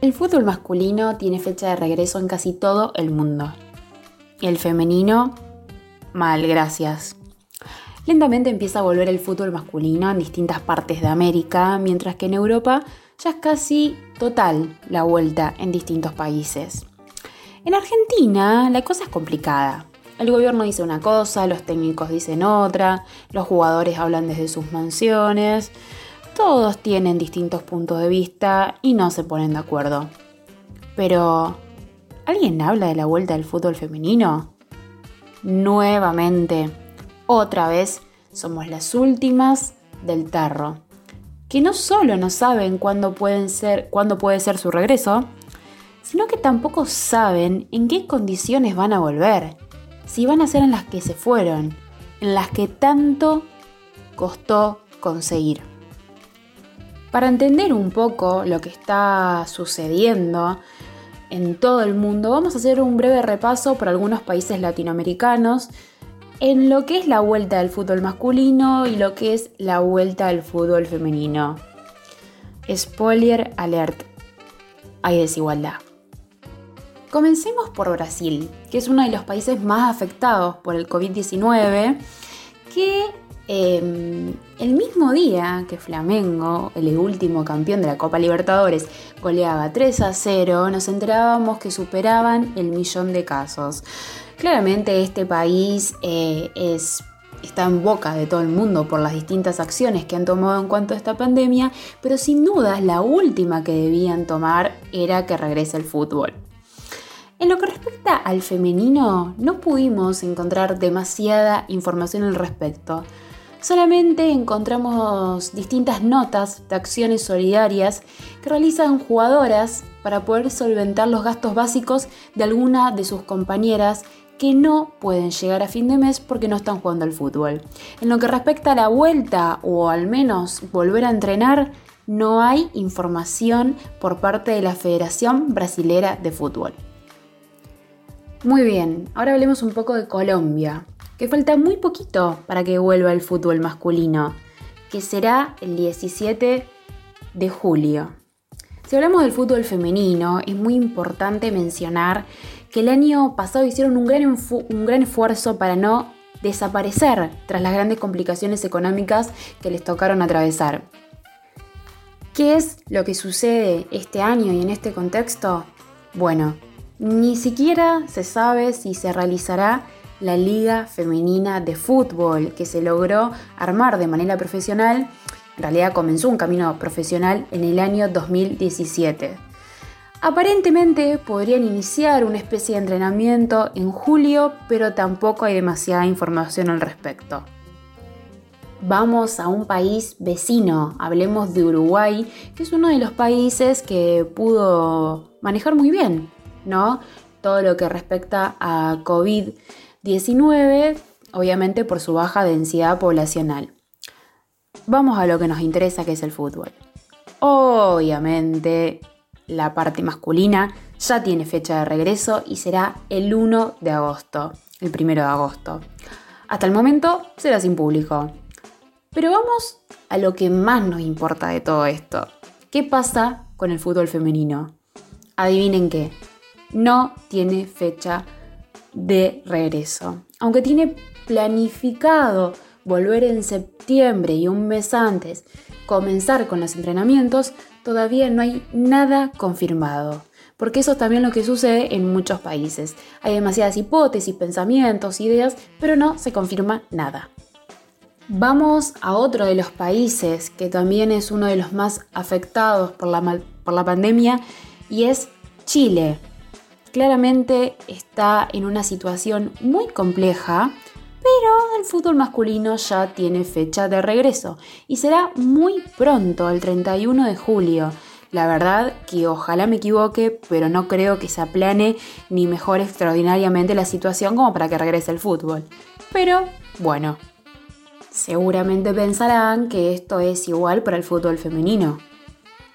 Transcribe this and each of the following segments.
El fútbol masculino tiene fecha de regreso en casi todo el mundo. Y el femenino, mal, gracias. Lentamente empieza a volver el fútbol masculino en distintas partes de América, mientras que en Europa ya es casi total la vuelta en distintos países. En Argentina la cosa es complicada. El gobierno dice una cosa, los técnicos dicen otra, los jugadores hablan desde sus mansiones. Todos tienen distintos puntos de vista y no se ponen de acuerdo. Pero, ¿alguien habla de la vuelta del fútbol femenino? Nuevamente, otra vez, somos las últimas del tarro, que no solo no saben cuándo, cuándo puede ser su regreso, sino que tampoco saben en qué condiciones van a volver, si van a ser en las que se fueron, en las que tanto costó conseguir. Para entender un poco lo que está sucediendo en todo el mundo, vamos a hacer un breve repaso por algunos países latinoamericanos en lo que es la vuelta del fútbol masculino y lo que es la vuelta del fútbol femenino. Spoiler alert, hay desigualdad. Comencemos por Brasil, que es uno de los países más afectados por el COVID-19, que Em, el mismo día que Flamengo, el último campeón de la Copa Libertadores, goleaba 3 a 0, nos enterábamos que superaban el millón de casos. Claramente este país eh, es está en boca de todo el mundo por las distintas acciones que han tomado en cuanto a esta pandemia, pero sin duda la última que debían tomar era que regrese el fútbol. En lo que respecta al femenino, no pudimos encontrar demasiada información al respecto. Solamente encontramos distintas notas de acciones solidarias que realizan jugadoras para poder solventar los gastos básicos de alguna de sus compañeras que no pueden llegar a fin de mes porque no están jugando al fútbol. En lo que respecta a la vuelta o al menos volver a entrenar, no hay información por parte de la Federación Brasilera de Fútbol. Muy bien, ahora hablemos un poco de Colombia que falta muy poquito para que vuelva el fútbol masculino, que será el 17 de julio. Si hablamos del fútbol femenino, es muy importante mencionar que el año pasado hicieron un gran, un gran esfuerzo para no desaparecer tras las grandes complicaciones económicas que les tocaron atravesar. ¿Qué es lo que sucede este año y en este contexto? Bueno, ni siquiera se sabe si se realizará la Liga Femenina de Fútbol, que se logró armar de manera profesional. En realidad comenzó un camino profesional en el año 2017. Aparentemente podrían iniciar una especie de entrenamiento en julio, pero tampoco hay demasiada información al respecto. Vamos a un país vecino, hablemos de Uruguay, que es uno de los países que pudo manejar muy bien, ¿no? Todo lo que respecta a COVID 19, obviamente por su baja densidad poblacional. Vamos a lo que nos interesa, que es el fútbol. Obviamente, la parte masculina ya tiene fecha de regreso y será el 1 de agosto, el 1 de agosto. Hasta el momento será sin público. Pero vamos a lo que más nos importa de todo esto. ¿Qué pasa con el fútbol femenino? Adivinen qué. No tiene fecha de regreso. Aunque tiene planificado volver en septiembre y un mes antes comenzar con los entrenamientos, todavía no hay nada confirmado. Porque eso es también lo que sucede en muchos países. Hay demasiadas hipótesis, pensamientos, ideas, pero no se confirma nada. Vamos a otro de los países que también es uno de los más afectados por la, por la pandemia y es Chile claramente está en una situación muy compleja, pero el fútbol masculino ya tiene fecha de regreso y será muy pronto, el 31 de julio. La verdad que ojalá me equivoque, pero no creo que se aplane ni mejore extraordinariamente la situación como para que regrese el fútbol. Pero bueno, seguramente pensarán que esto es igual para el fútbol femenino.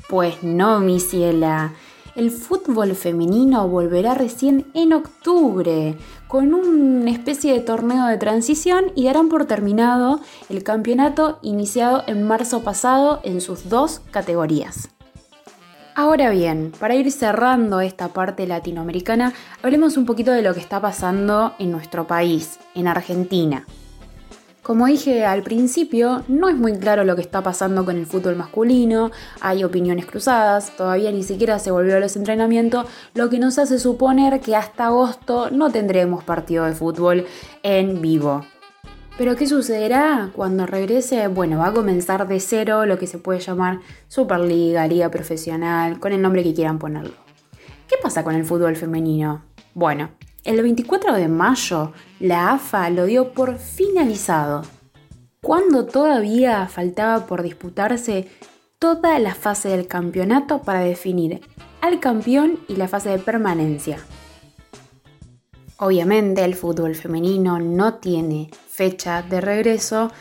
Pues no, mi ciela el fútbol femenino volverá recién en octubre, con una especie de torneo de transición y darán por terminado el campeonato iniciado en marzo pasado en sus dos categorías. Ahora bien, para ir cerrando esta parte latinoamericana, hablemos un poquito de lo que está pasando en nuestro país, en Argentina. Como dije al principio, no es muy claro lo que está pasando con el fútbol masculino, hay opiniones cruzadas, todavía ni siquiera se volvió a los entrenamientos, lo que nos hace suponer que hasta agosto no tendremos partido de fútbol en vivo. Pero ¿qué sucederá cuando regrese? Bueno, va a comenzar de cero lo que se puede llamar Superliga, Liga Profesional, con el nombre que quieran ponerlo. ¿Qué pasa con el fútbol femenino? Bueno, el 24 de mayo, la AFA lo dio por finalizado, cuando todavía faltaba por disputarse toda la fase del campeonato para definir al campeón y la fase de permanencia. Obviamente el fútbol femenino no tiene fecha de regreso,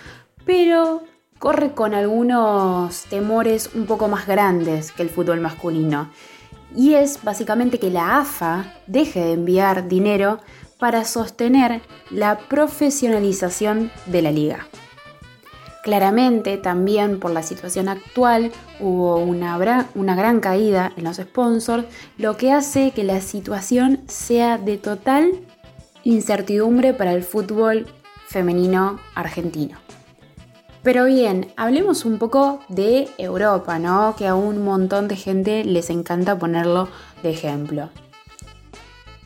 pero corre con algunos temores un poco más grandes que el fútbol masculino y es básicamente que la AFA deje de enviar dinero para sostener la profesionalización de la liga. Claramente también por la situación actual hubo una, gran caída en los sponsors, lo que hace que la situación sea de total incertidumbre para el fútbol femenino argentino. Pero bien, hablemos un poco de Europa, ¿no? Que a un montón de gente les encanta ponerlo de ejemplo.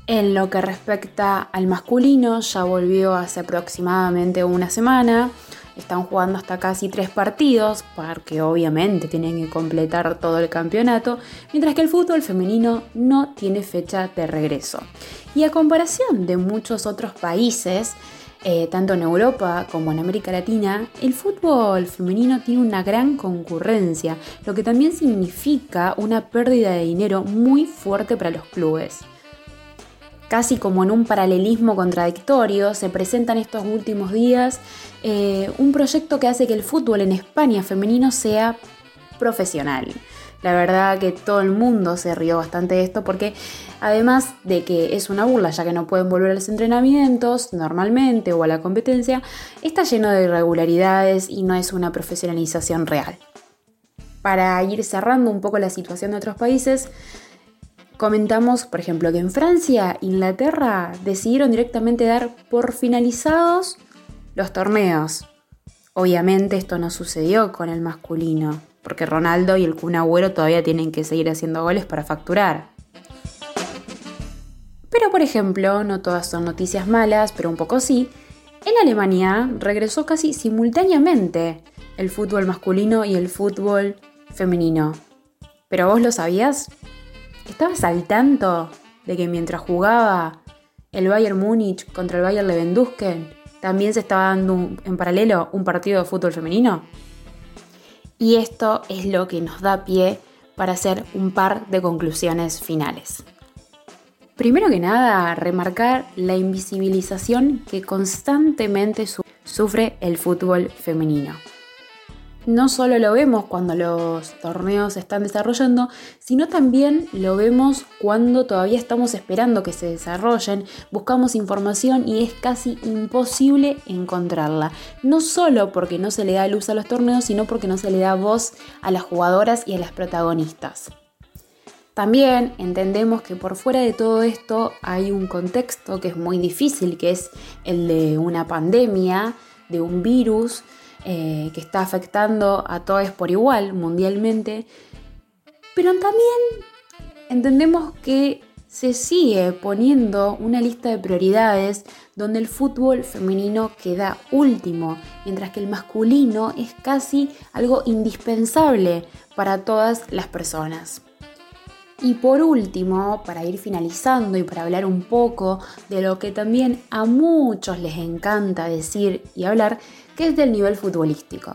En lo que respecta al masculino, ya volvió hace aproximadamente una semana. Están jugando hasta casi tres partidos, porque obviamente tienen que completar todo el campeonato, mientras que el fútbol femenino no tiene fecha de regreso. Y a comparación de muchos otros países, eh, tanto en Europa como en América Latina, el fútbol femenino tiene una gran concurrencia, lo que también significa una pérdida de dinero muy fuerte para los clubes. Casi como en un paralelismo contradictorio, se presenta en estos últimos días eh, un proyecto que hace que el fútbol en España femenino sea profesional. La verdad que todo el mundo se rió bastante de esto porque además de que es una burla ya que no pueden volver a los entrenamientos normalmente o a la competencia, está lleno de irregularidades y no es una profesionalización real. Para ir cerrando un poco la situación de otros países, comentamos, por ejemplo, que en Francia, Inglaterra decidieron directamente dar por finalizados los torneos. Obviamente esto no sucedió con el masculino porque Ronaldo y el Kun Agüero todavía tienen que seguir haciendo goles para facturar. Pero por ejemplo, no todas son noticias malas, pero un poco sí, en Alemania regresó casi simultáneamente el fútbol masculino y el fútbol femenino. ¿Pero vos lo sabías? ¿Estabas al tanto de que mientras jugaba el Bayern Múnich contra el Bayern Leverkusen, también se estaba dando en paralelo un partido de fútbol femenino? Y esto es lo que nos da pie para hacer un par de conclusiones finales. Primero que nada, remarcar la invisibilización que constantemente sufre el fútbol femenino no solo lo vemos cuando los torneos se están desarrollando, sino también lo vemos cuando todavía estamos esperando que se desarrollen, buscamos información y es casi imposible encontrarla. No solo porque no se le da luz a los torneos, sino porque no se le da voz a las jugadoras y a las protagonistas. También entendemos que por fuera de todo esto hay un contexto que es muy difícil, que es el de una pandemia, de un virus, eh, que está afectando a todos por igual mundialmente, pero también entendemos que se sigue poniendo una lista de prioridades donde el fútbol femenino queda último, mientras que el masculino es casi algo indispensable para todas las personas. Y por último, para ir finalizando y para hablar un poco de lo que también a muchos les encanta decir y hablar, que es del nivel futbolístico.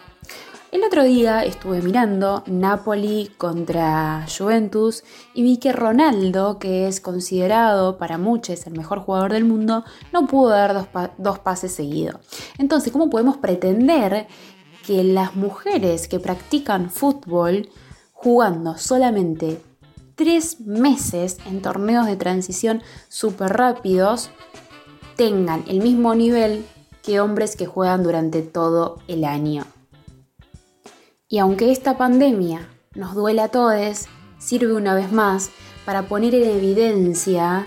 El otro día estuve mirando Napoli contra Juventus y vi que Ronaldo, que es considerado para muchos el mejor jugador del mundo, no pudo dar dos, pases seguidos. Entonces, ¿cómo podemos pretender que las mujeres que practican fútbol jugando solamente tres meses en torneos de transición súper rápidos tengan el mismo nivel que hombres que juegan durante todo el año. Y aunque esta pandemia nos duele a todos, sirve una vez más para poner en evidencia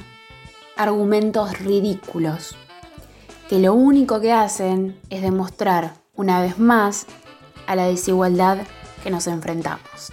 argumentos ridículos, que lo único que hacen es demostrar una vez más a la desigualdad que nos enfrentamos.